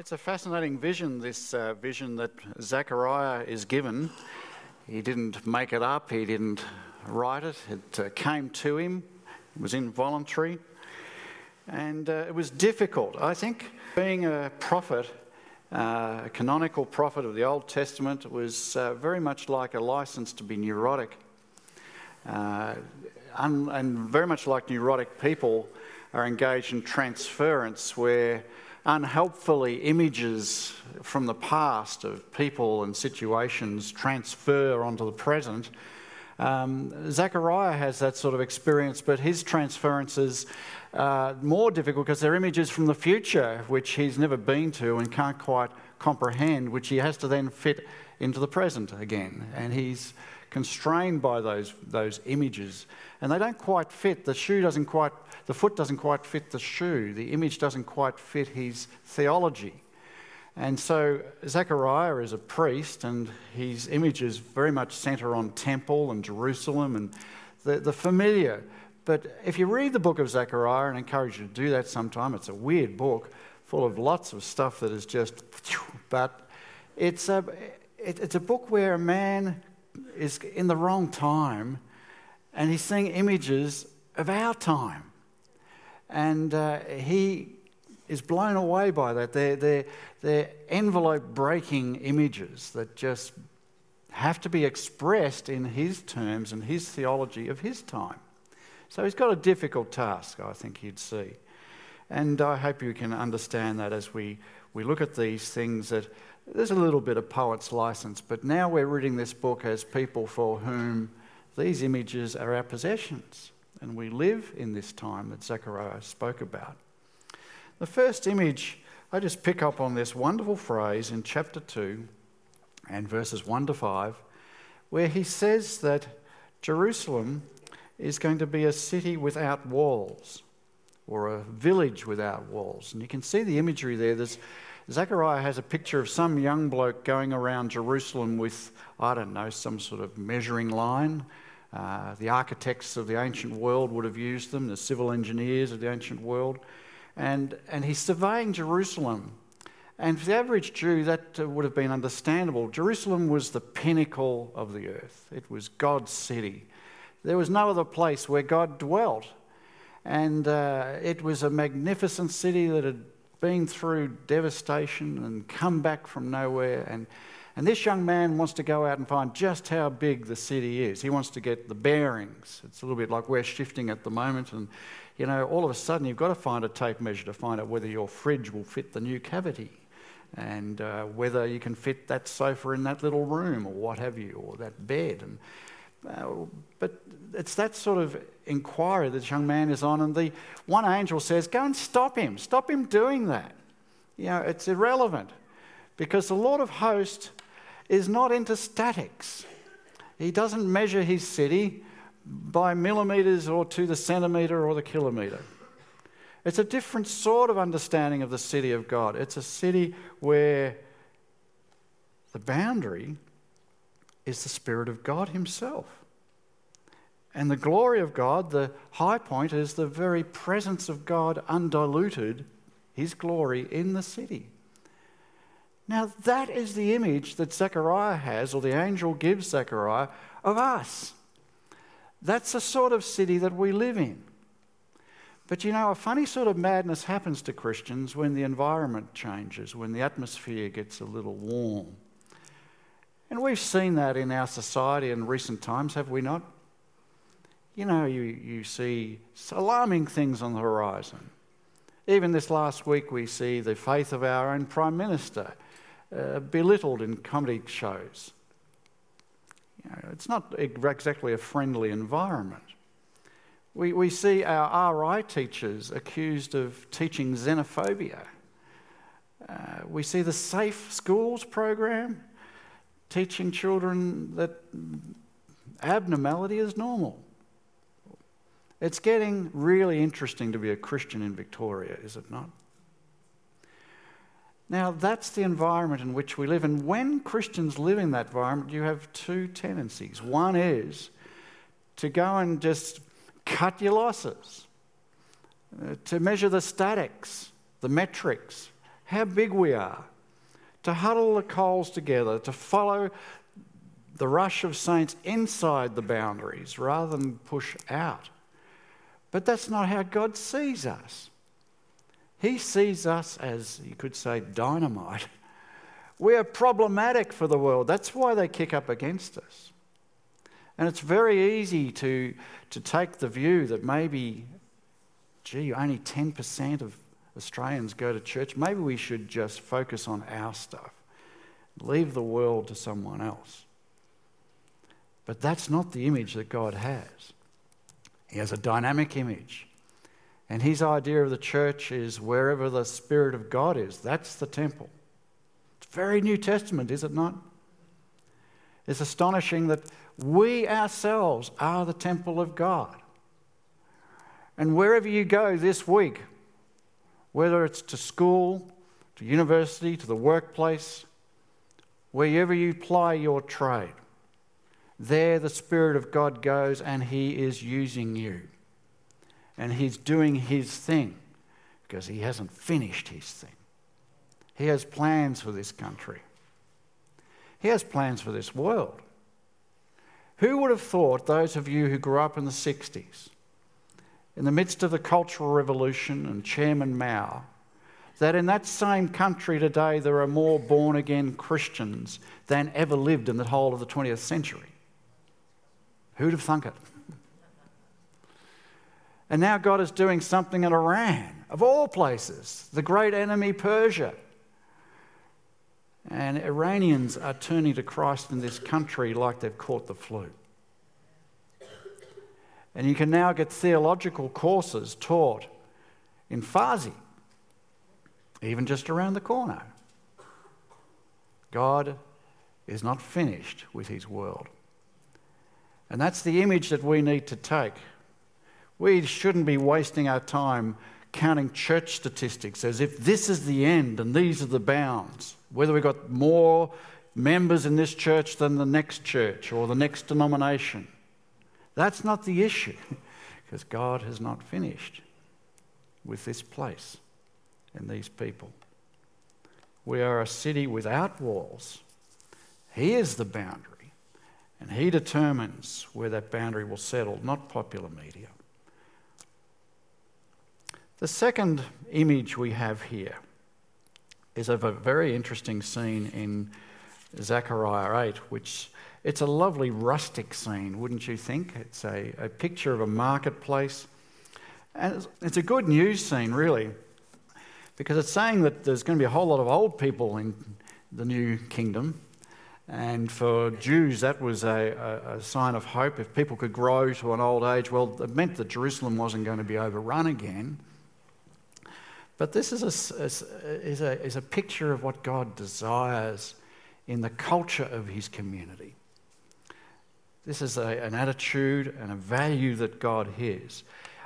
It's a fascinating vision, this uh, vision that Zechariah is given. He didn't make it up, he didn't write it, it uh, came to him, it was involuntary, and uh, it was difficult. I think being a prophet, uh, a canonical prophet of the Old Testament, was uh, very much like a license to be neurotic. Uh, un- and very much like neurotic people are engaged in transference where unhelpfully images from the past of people and situations transfer onto the present. Um, Zechariah has that sort of experience, but his transferences are more difficult because they're images from the future, which he's never been to and can't quite comprehend, which he has to then fit into the present again. And he's constrained by those, those images. And they don't quite fit. The shoe doesn't quite the foot doesn't quite fit the shoe, the image doesn't quite fit his theology. And so Zechariah is a priest, and his images very much centre on temple and Jerusalem and the, the familiar. But if you read the book of Zechariah, and I encourage you to do that sometime, it's a weird book full of lots of stuff that is just, but it's a, it, it's a book where a man is in the wrong time and he's seeing images of our time. And uh, he is blown away by that. They're, they're, they're envelope breaking images that just have to be expressed in his terms and his theology of his time. So he's got a difficult task, I think you'd see. And I hope you can understand that as we, we look at these things that there's a little bit of poet's license, but now we're reading this book as people for whom these images are our possessions and we live in this time that Zechariah spoke about. The first image, I just pick up on this wonderful phrase in chapter 2 and verses 1 to 5, where he says that Jerusalem is going to be a city without walls or a village without walls. And you can see the imagery there. There's, Zechariah has a picture of some young bloke going around Jerusalem with, I don't know, some sort of measuring line uh, the architects of the ancient world would have used them, the civil engineers of the ancient world. And, and he's surveying Jerusalem. And for the average Jew, that uh, would have been understandable. Jerusalem was the pinnacle of the earth, it was God's city. There was no other place where God dwelt. And uh, it was a magnificent city that had been through devastation and come back from nowhere. And and this young man wants to go out and find just how big the city is. He wants to get the bearings. It's a little bit like we're shifting at the moment. And, you know, all of a sudden you've got to find a tape measure to find out whether your fridge will fit the new cavity and uh, whether you can fit that sofa in that little room or what have you, or that bed. And, uh, but it's that sort of inquiry that this young man is on. And the one angel says, Go and stop him. Stop him doing that. You know, it's irrelevant because the Lord of hosts is not into statics. He doesn't measure his city by millimetres or to the centimetre or the kilometre. It's a different sort of understanding of the city of God. It's a city where the boundary is the Spirit of God Himself. And the glory of God, the high point, is the very presence of God undiluted, His glory in the city. Now, that is the image that Zechariah has, or the angel gives Zechariah, of us. That's the sort of city that we live in. But you know, a funny sort of madness happens to Christians when the environment changes, when the atmosphere gets a little warm. And we've seen that in our society in recent times, have we not? You know, you, you see alarming things on the horizon. Even this last week, we see the faith of our own Prime Minister uh, belittled in comedy shows. You know, it's not exactly a friendly environment. We, we see our RI teachers accused of teaching xenophobia. Uh, we see the Safe Schools program teaching children that abnormality is normal. It's getting really interesting to be a Christian in Victoria, is it not? Now, that's the environment in which we live. And when Christians live in that environment, you have two tendencies. One is to go and just cut your losses, uh, to measure the statics, the metrics, how big we are, to huddle the coals together, to follow the rush of saints inside the boundaries rather than push out. But that's not how God sees us. He sees us as, you could say, dynamite. We are problematic for the world. That's why they kick up against us. And it's very easy to, to take the view that maybe, gee, only 10% of Australians go to church. Maybe we should just focus on our stuff, leave the world to someone else. But that's not the image that God has. He has a dynamic image. And his idea of the church is wherever the Spirit of God is, that's the temple. It's very New Testament, is it not? It's astonishing that we ourselves are the temple of God. And wherever you go this week, whether it's to school, to university, to the workplace, wherever you ply your trade, there the Spirit of God goes and He is using you. And He's doing His thing because He hasn't finished His thing. He has plans for this country, He has plans for this world. Who would have thought, those of you who grew up in the 60s, in the midst of the Cultural Revolution and Chairman Mao, that in that same country today there are more born again Christians than ever lived in the whole of the 20th century? Who'd have thunk it? And now God is doing something in Iran, of all places, the great enemy Persia. And Iranians are turning to Christ in this country like they've caught the flu. And you can now get theological courses taught in Farsi, even just around the corner. God is not finished with his world. And that's the image that we need to take. We shouldn't be wasting our time counting church statistics as if this is the end and these are the bounds. Whether we've got more members in this church than the next church or the next denomination. That's not the issue because God has not finished with this place and these people. We are a city without walls. He is the boundary. And he determines where that boundary will settle, not popular media. The second image we have here is of a very interesting scene in Zechariah 8, which it's a lovely rustic scene, wouldn't you think? It's a, a picture of a marketplace. And it's, it's a good news scene, really, because it's saying that there's going to be a whole lot of old people in the new kingdom and for Jews, that was a, a, a, sign of hope. If people could grow to an old age, well, it meant that Jerusalem wasn't going to be overrun again. But this is a, is a, is a picture of what God desires in the culture of his community. This is a, an attitude and a value that God hears.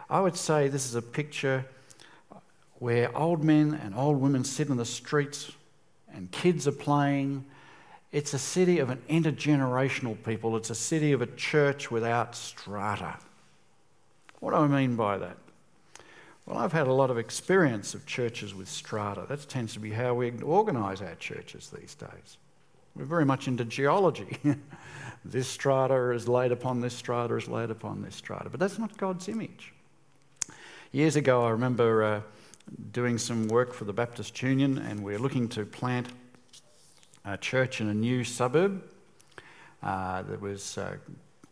I would say this is a picture where old men and old women sit in the streets and kids are playing it's a city of an intergenerational people. It's a city of a church without strata. What do I mean by that? Well, I've had a lot of experience of churches with strata. That tends to be how we organise our churches these days. We're very much into geology. this strata is laid upon this strata, is laid upon this strata. But that's not God's image. Years ago, I remember uh, doing some work for the Baptist Union, and we we're looking to plant a church in a new suburb. Uh, there was a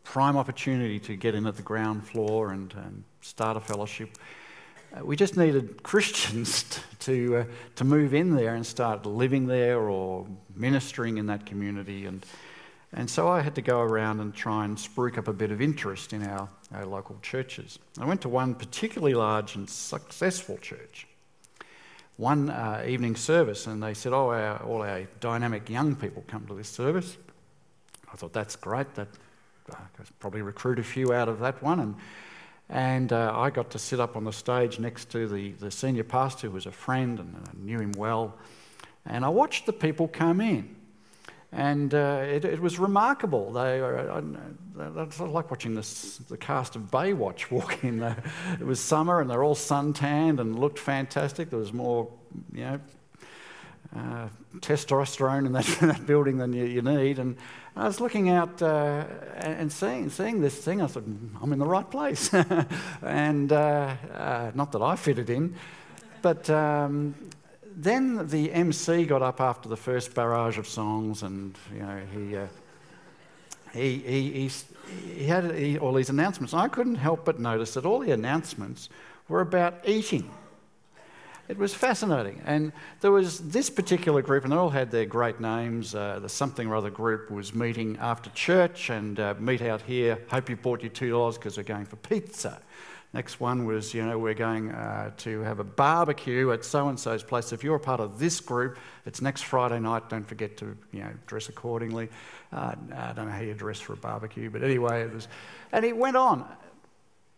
prime opportunity to get in at the ground floor and, and start a fellowship. Uh, we just needed Christians to, uh, to move in there and start living there or ministering in that community. And, and so I had to go around and try and spruik up a bit of interest in our, our local churches. I went to one particularly large and successful church one uh, evening service and they said, Oh, our, all our dynamic young people come to this service. I thought, That's great. That uh, probably recruit a few out of that one. And, and uh, I got to sit up on the stage next to the, the senior pastor who was a friend and I knew him well. And I watched the people come in. And uh, it, it, was remarkable. They were, sort of like watching this, the cast of Baywatch walk in. It was summer and they're all suntanned and looked fantastic. There was more, you know, uh, testosterone in that, that building than you, you, need. And I was looking out uh, and seeing, seeing this thing. I thought, I'm in the right place. and uh, uh, not that I fitted in, but um, then the MC got up after the first barrage of songs, and you know he. Uh, he, he, he, he had all these announcements. I couldn't help but notice that all the announcements were about eating. It was fascinating. And there was this particular group, and they all had their great names. Uh, the something or other group was meeting after church and uh, meet out here. Hope you bought your $2 because we're going for pizza. Next one was, you know, we're going uh, to have a barbecue at so and so's place. If you're a part of this group, it's next Friday night. Don't forget to, you know, dress accordingly. Uh, I don't know how you dress for a barbecue, but anyway, it was. And it went on,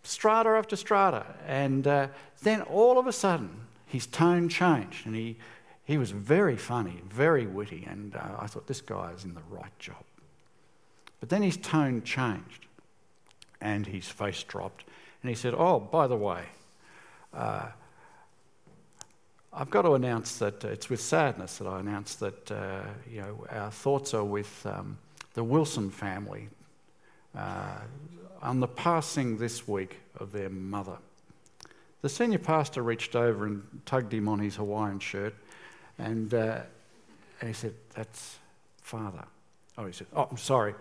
strata after strata. And uh, then all of a sudden, his tone changed and he, he was very funny, very witty, and uh, I thought, this guy is in the right job. But then his tone changed and his face dropped, and he said, Oh, by the way, uh, I've got to announce that uh, it's with sadness that I announce that uh, you know, our thoughts are with um, the Wilson family uh, on the passing this week of their mother. The senior pastor reached over and tugged him on his Hawaiian shirt, and, uh, and he said, That's father. Oh, he said, Oh, I'm sorry,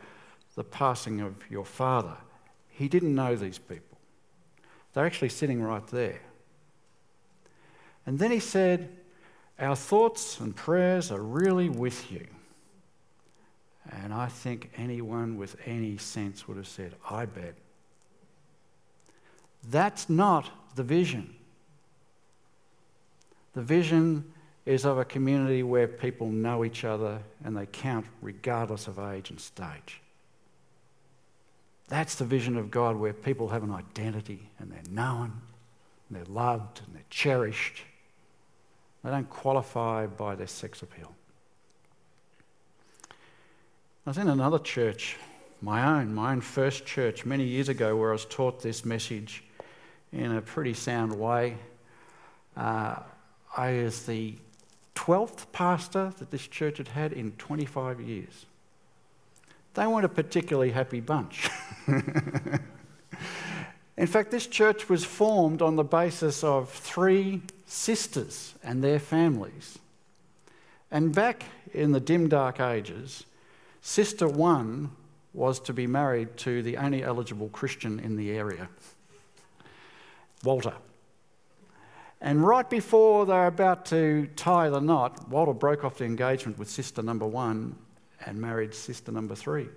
the passing of your father. He didn't know these people. They're actually sitting right there. And then he said, Our thoughts and prayers are really with you. And I think anyone with any sense would have said, I bet. That's not the vision. The vision is of a community where people know each other and they count regardless of age and stage. That's the vision of God where people have an identity and they're known, and they're loved, and they're cherished. They don't qualify by their sex appeal. I was in another church, my own, my own first church, many years ago, where I was taught this message in a pretty sound way. Uh, I was the 12th pastor that this church had had in 25 years. They weren't a particularly happy bunch. in fact, this church was formed on the basis of three sisters and their families. And back in the dim, dark ages, Sister one was to be married to the only eligible Christian in the area. Walter. And right before they were about to tie the knot, Walter broke off the engagement with sister number one and married sister number three.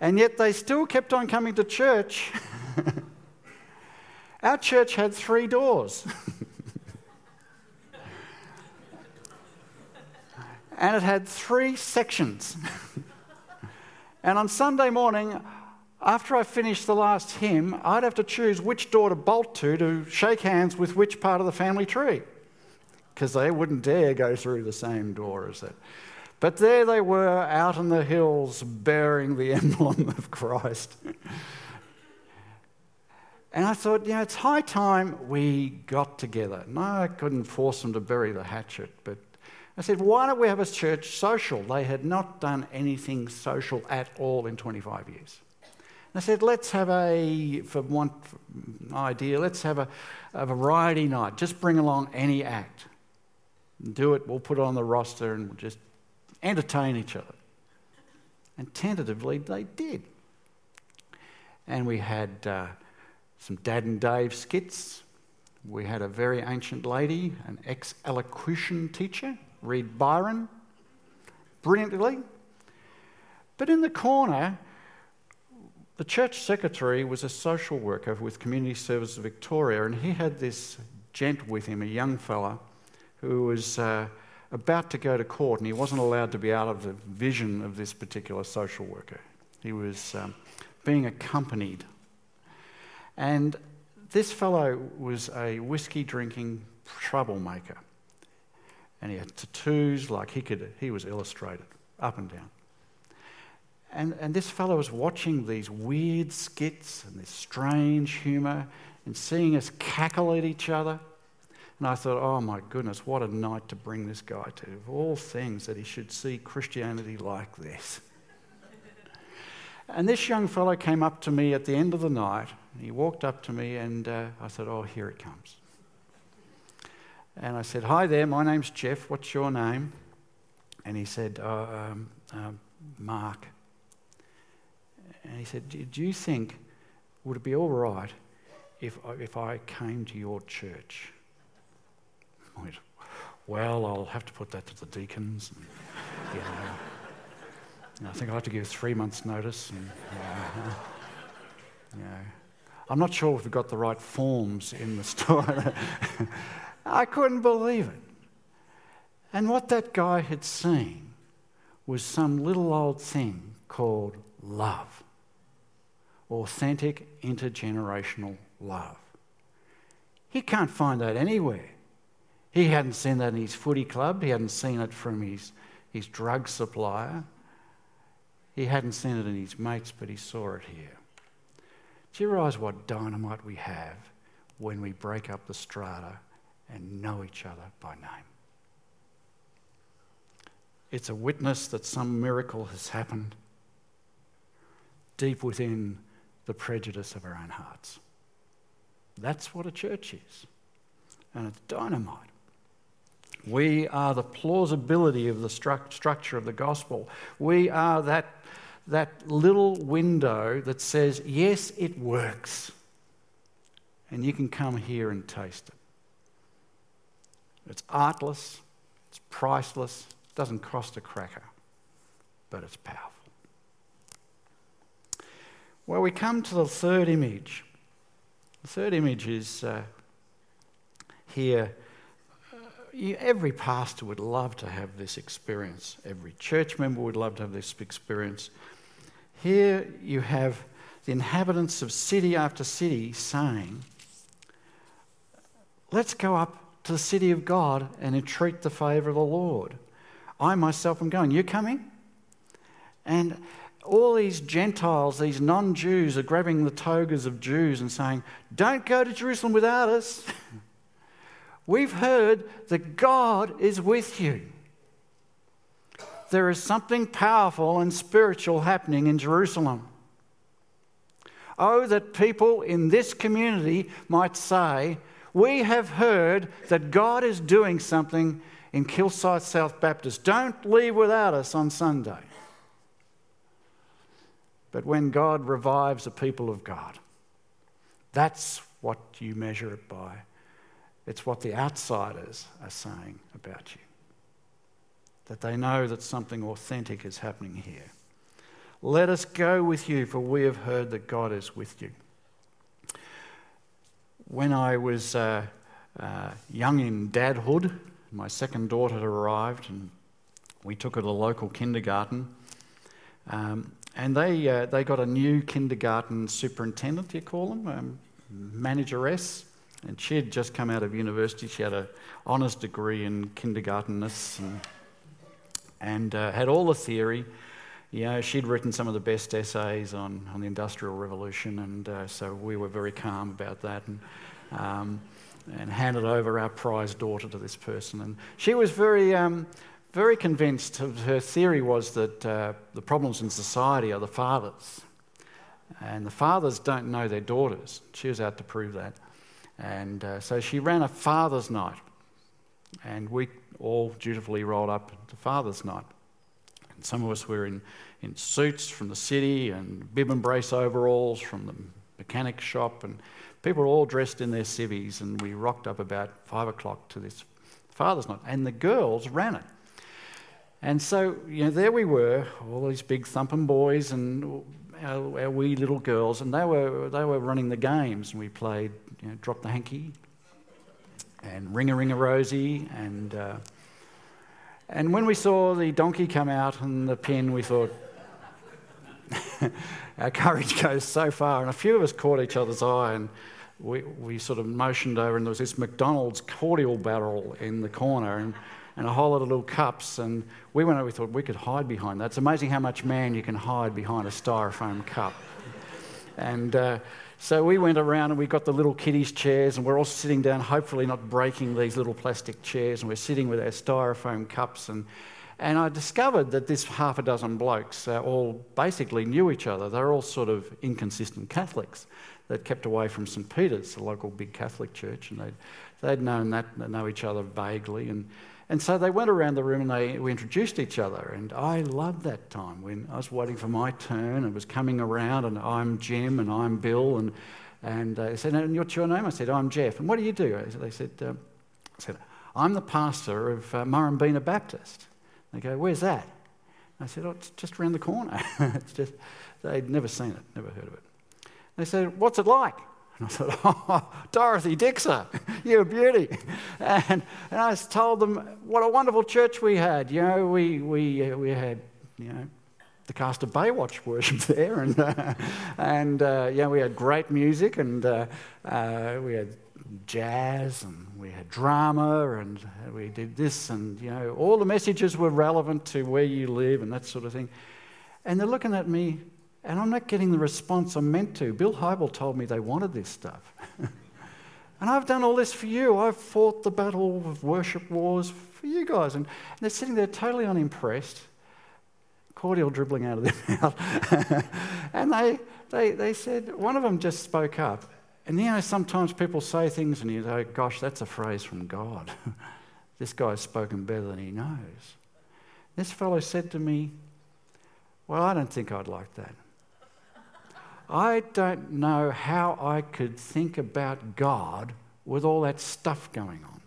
And yet they still kept on coming to church. Our church had three doors. and it had three sections. and on Sunday morning, after I finished the last hymn, I'd have to choose which door to bolt to to shake hands with which part of the family tree, because they wouldn't dare go through the same door as that. But there they were out in the hills bearing the emblem of Christ. and I thought, you know, it's high time we got together. No, I couldn't force them to bury the hatchet, but I said, why don't we have a church social? They had not done anything social at all in 25 years. I said, let's have a, for one idea, let's have a, a variety night. Just bring along any act. Do it, we'll put it on the roster and we'll just entertain each other. And tentatively, they did. And we had uh, some Dad and Dave skits. We had a very ancient lady, an ex elocution teacher, read Byron brilliantly. But in the corner, the church secretary was a social worker with Community Services Victoria, and he had this gent with him, a young fella, who was uh, about to go to court, and he wasn't allowed to be out of the vision of this particular social worker. He was um, being accompanied. And this fellow was a whiskey drinking troublemaker. And he had tattoos like he could, he was illustrated up and down. And, and this fellow was watching these weird skits and this strange humour and seeing us cackle at each other. And I thought, oh my goodness, what a night to bring this guy to. Of all things, that he should see Christianity like this. and this young fellow came up to me at the end of the night. He walked up to me, and uh, I said, oh, here it comes. And I said, hi there, my name's Jeff. What's your name? And he said, oh, um, um, Mark. And he said, do you think, would it be all right if, if I came to your church? I went, well, I'll have to put that to the deacons. And, you know, I think I'll have to give three months' notice. And, uh, you know, I'm not sure if we've got the right forms in the store. I couldn't believe it. And what that guy had seen was some little old thing called love authentic intergenerational love. He can't find that anywhere. He hadn't seen that in his footy club, he hadn't seen it from his, his drug supplier, he hadn't seen it in his mates, but he saw it here. Do you realise what dynamite we have when we break up the strata and know each other by name? It's a witness that some miracle has happened deep within the prejudice of our own hearts. That's what a church is. And it's dynamite. We are the plausibility of the stru- structure of the gospel. We are that, that little window that says, yes, it works. And you can come here and taste it. It's artless, it's priceless, it doesn't cost a cracker, but it's powerful. Well, we come to the third image. The third image is uh, here every pastor would love to have this experience. Every church member would love to have this experience. Here you have the inhabitants of city after city saying, Let's go up to the city of God and entreat the favour of the Lord. I myself am going. You coming? And all these Gentiles, these non Jews, are grabbing the togas of Jews and saying, Don't go to Jerusalem without us. We've heard that God is with you. There is something powerful and spiritual happening in Jerusalem. Oh, that people in this community might say, We have heard that God is doing something in Kilsyth South Baptist. Don't leave without us on Sunday. But when God revives the people of God, that's what you measure it by. It's what the outsiders are saying about you. That they know that something authentic is happening here. Let us go with you, for we have heard that God is with you. When I was uh, uh, young in dadhood, my second daughter had arrived, and we took her to local kindergarten. Um, and they, uh, they got a new kindergarten superintendent, you call them, um, manageress. And she had just come out of university. She had an honours degree in kindergartenness and, and uh, had all the theory. You know, she'd written some of the best essays on, on the Industrial Revolution, and uh, so we were very calm about that. And, um, and handed over our prized daughter to this person. And she was very, um, very convinced. Of her theory was that uh, the problems in society are the fathers, and the fathers don't know their daughters. She was out to prove that. And uh, so she ran a Father's Night. And we all dutifully rolled up to Father's Night. And some of us were in, in suits from the city and bib and brace overalls from the mechanic shop. And people were all dressed in their civvies. And we rocked up about five o'clock to this Father's Night. And the girls ran it. And so, you know, there we were, all these big thumping boys and our, our, wee little girls, and they were, they were running the games. And we played you know, Drop the Hanky and Ring a Ring a Rosie. And, uh, and when we saw the donkey come out and the pin, we thought, our courage goes so far. And a few of us caught each other's eye and we, we sort of motioned over, and there was this McDonald's cordial barrel in the corner. And and a whole lot of little cups. And we went over, we thought we could hide behind that. It's amazing how much man you can hide behind a styrofoam cup. And uh, So we went around and we got the little kiddies' chairs, and we're all sitting down, hopefully not breaking these little plastic chairs, and we're sitting with our styrofoam cups. And, and I discovered that this half a dozen blokes uh, all basically knew each other. They're all sort of inconsistent Catholics that kept away from St. Peter's, the local big Catholic church, and they'd, they'd known that, know each other vaguely. And, and so they went around the room and they, we introduced each other. And I loved that time when I was waiting for my turn and was coming around, and I'm Jim and I'm Bill. And, and uh, they said, And what's your name? I said, I'm Jeff. And what do you do? They said, uh, I said I'm the pastor of uh, Murrumbeena Baptist. They go, Where's that? I said, Oh, it's just around the corner. it's just, they'd never seen it, never heard of it. They said, What's it like? And I thought, oh, Dorothy Dixer, you're a beauty. And, and I told them what a wonderful church we had. You know, we, we, uh, we had, you know, the cast of Baywatch worship there. And, uh, and uh, yeah, we had great music and uh, uh, we had jazz and we had drama and we did this. And, you know, all the messages were relevant to where you live and that sort of thing. And they're looking at me and I'm not getting the response I'm meant to. Bill Hybel told me they wanted this stuff. and I've done all this for you. I've fought the battle of worship wars for you guys. And they're sitting there totally unimpressed, cordial dribbling out of their mouth. and they, they, they said, one of them just spoke up. And you know, sometimes people say things and you go, gosh, that's a phrase from God. this guy's spoken better than he knows. This fellow said to me, Well, I don't think I'd like that. I don't know how I could think about God with all that stuff going on.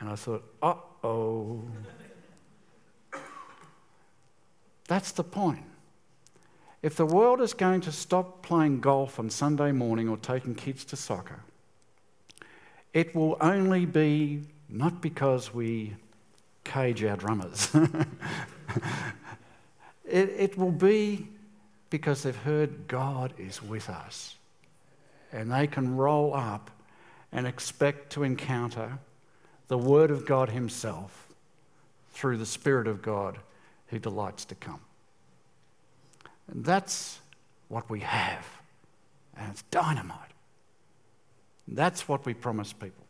And I thought, uh oh. That's the point. If the world is going to stop playing golf on Sunday morning or taking kids to soccer, it will only be not because we cage our drummers. It, it will be because they've heard God is with us. And they can roll up and expect to encounter the Word of God Himself through the Spirit of God who delights to come. And that's what we have. And it's dynamite. That's what we promise people.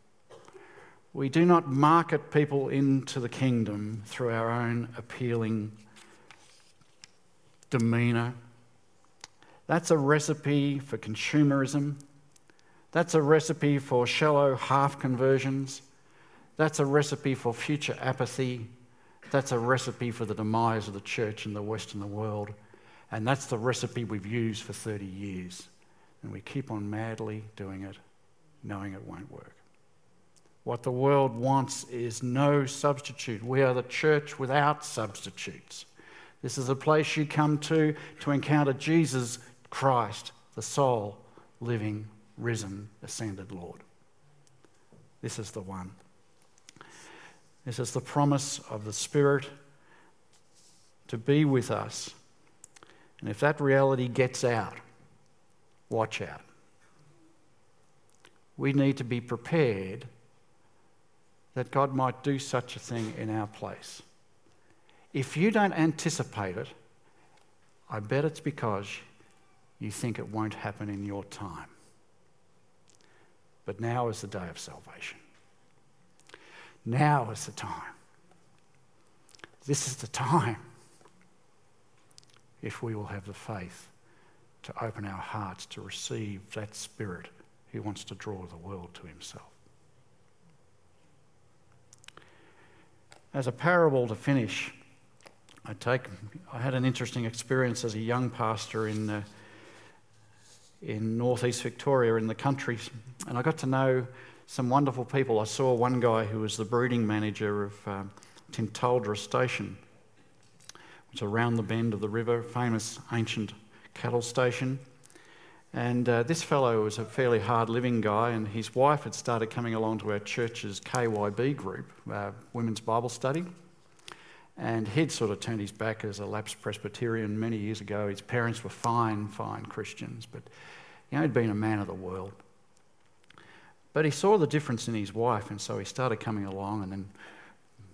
We do not market people into the kingdom through our own appealing demeanour. That's a recipe for consumerism. That's a recipe for shallow half conversions. That's a recipe for future apathy. That's a recipe for the demise of the church in the Western world. And that's the recipe we've used for 30 years. And we keep on madly doing it, knowing it won't work. What the world wants is no substitute. We are the church without substitutes. This is a place you come to to encounter Jesus Christ, the soul, living, risen, ascended Lord. This is the one. This is the promise of the Spirit to be with us. And if that reality gets out, watch out. We need to be prepared that God might do such a thing in our place. If you don't anticipate it, I bet it's because you think it won't happen in your time. But now is the day of salvation. Now is the time. This is the time if we will have the faith to open our hearts to receive that Spirit who wants to draw the world to Himself. As a parable to finish, I take. I had an interesting experience as a young pastor in uh, in northeast Victoria in the country, and I got to know some wonderful people. I saw one guy who was the breeding manager of um, Tintaldra Station, which is around the bend of the river, famous ancient cattle station. And uh, this fellow was a fairly hard living guy, and his wife had started coming along to our church's KYB group, uh, Women's Bible Study. And he'd sort of turned his back as a lapsed Presbyterian many years ago. His parents were fine, fine Christians, but you know, he'd been a man of the world. But he saw the difference in his wife, and so he started coming along. And then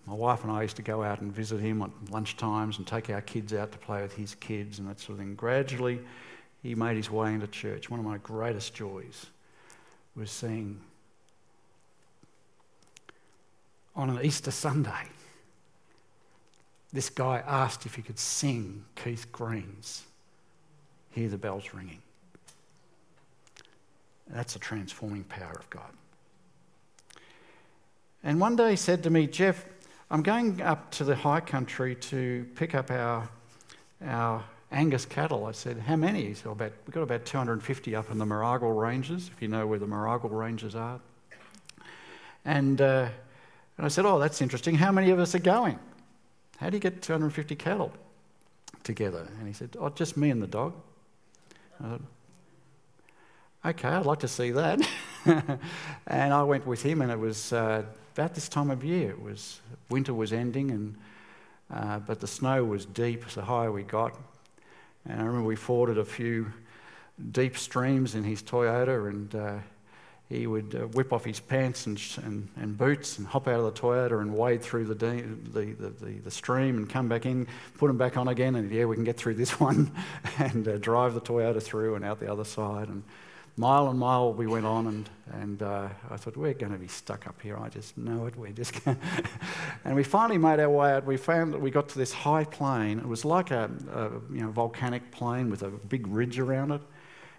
my wife and I used to go out and visit him at lunch times and take our kids out to play with his kids and that sort of thing. Gradually, he made his way into church. One of my greatest joys was seeing on an Easter Sunday, this guy asked if he could sing Keith Green's Hear the Bells Ringing. That's a transforming power of God. And one day he said to me, Jeff, I'm going up to the high country to pick up our, our Angus cattle. I said, How many? He said, about, We've got about 250 up in the Marragul Ranges, if you know where the Marragul Ranges are. And, uh, and I said, Oh, that's interesting. How many of us are going? How do you get 250 cattle together? And he said, Oh, just me and the dog. I thought, okay, I'd like to see that. and I went with him, and it was uh, about this time of year. It was winter was ending, and uh, but the snow was deep. The higher we got, and I remember we forded a few deep streams in his Toyota, and uh, he would uh, whip off his pants and, and, and, boots and hop out of the Toyota and wade through the, the, the, the, the stream and come back in, put them back on again, and yeah, we can get through this one, and uh, drive the Toyota through and out the other side. And mile and mile we went on, and, and uh, I thought, we're going to be stuck up here. I just know it. We're just And we finally made our way out. We found that we got to this high plain. It was like a, a you know, volcanic plain with a big ridge around it.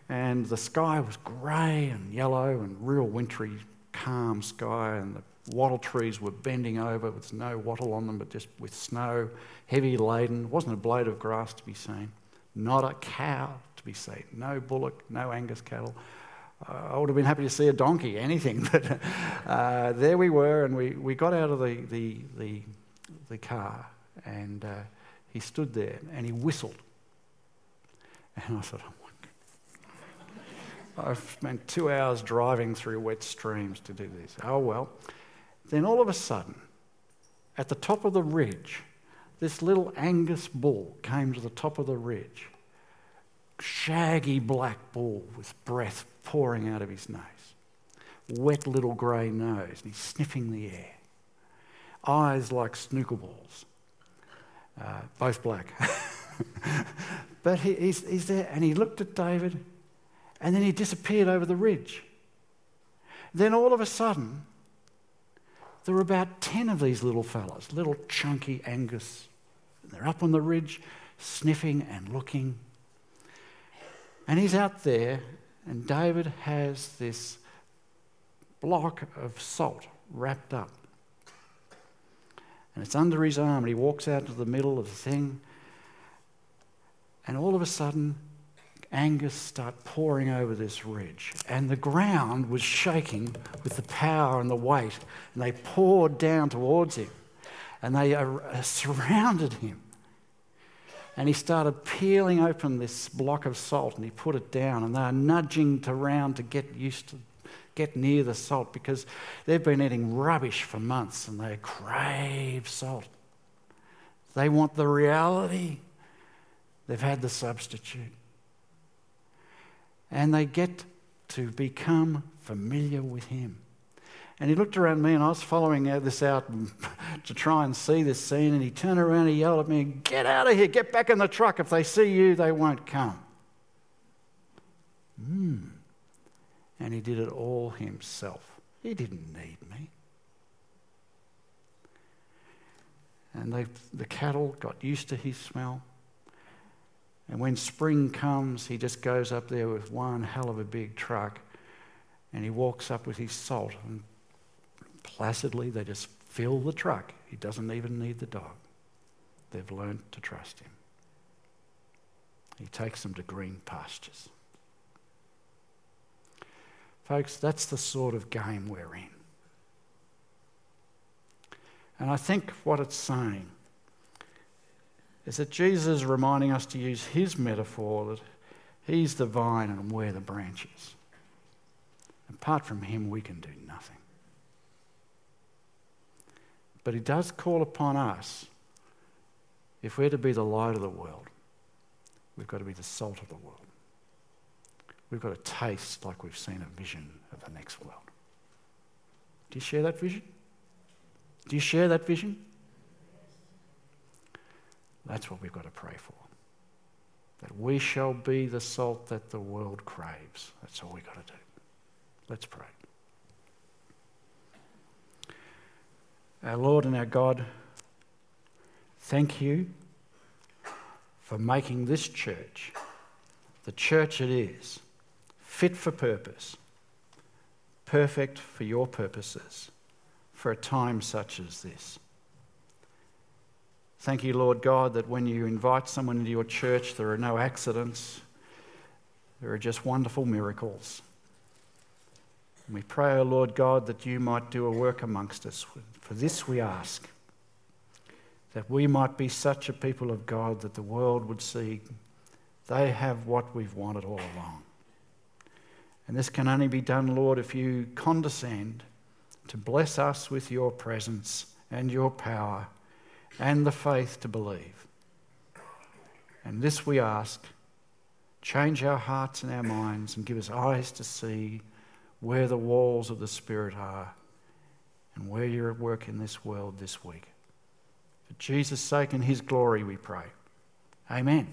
And the sky was grey and yellow and real wintry, calm sky. And the wattle trees were bending over with no wattle on them, but just with snow, heavy laden. Wasn't a blade of grass to be seen. Not a cow to be seen. No bullock, no Angus cattle. Uh, I would have been happy to see a donkey, anything. But uh, there we were, and we, we got out of the, the, the, the car, and uh, he stood there and he whistled. And I thought. I've spent two hours driving through wet streams to do this. Oh well. Then all of a sudden, at the top of the ridge, this little Angus bull came to the top of the ridge shaggy black bull with breath pouring out of his nose, wet little grey nose, and he's sniffing the air, eyes like snooker balls, uh, both black. but he, he's, he's there, and he looked at David, and then he disappeared over the ridge. Then all of a sudden, there were about 10 of these little fellas, little chunky Angus. They're up on the ridge, sniffing and looking and he's out there, and David has this block of salt wrapped up. And it's under his arm, and he walks out to the middle of the thing. And all of a sudden, Angus start pouring over this ridge, and the ground was shaking with the power and the weight, and they poured down towards him, and they uh, surrounded him. And he started peeling open this block of salt and he put it down. And they are nudging around to get used to, get near the salt because they've been eating rubbish for months and they crave salt. They want the reality. They've had the substitute. And they get to become familiar with him. And he looked around me, and I was following this out to try and see this scene. And he turned around and he yelled at me, Get out of here, get back in the truck. If they see you, they won't come. Hmm. And he did it all himself. He didn't need me. And they, the cattle got used to his smell. And when spring comes, he just goes up there with one hell of a big truck and he walks up with his salt and placidly, they just fill the truck. He doesn't even need the dog. They've learned to trust him. He takes them to green pastures. Folks, that's the sort of game we're in. And I think what it's saying is that Jesus is reminding us to use his metaphor that he's the vine and we're the branches. Apart from him, we can do nothing. But he does call upon us, if we're to be the light of the world, we've got to be the salt of the world. We've got to taste like we've seen a vision of the next world. Do you share that vision? Do you share that vision? That's what we've got to pray for. that we shall be the salt that the world craves. That's all we've got to do. Let's pray. Our Lord and our God, thank you for making this church the church it is, fit for purpose, perfect for your purposes, for a time such as this. Thank you, Lord God, that when you invite someone into your church, there are no accidents, there are just wonderful miracles. And we pray, O oh Lord God, that you might do a work amongst us. For this we ask, that we might be such a people of God that the world would see they have what we've wanted all along. And this can only be done, Lord, if you condescend to bless us with your presence and your power and the faith to believe. And this we ask change our hearts and our minds and give us eyes to see where the walls of the Spirit are and where you're at work in this world this week. For Jesus' sake and his glory, we pray. Amen.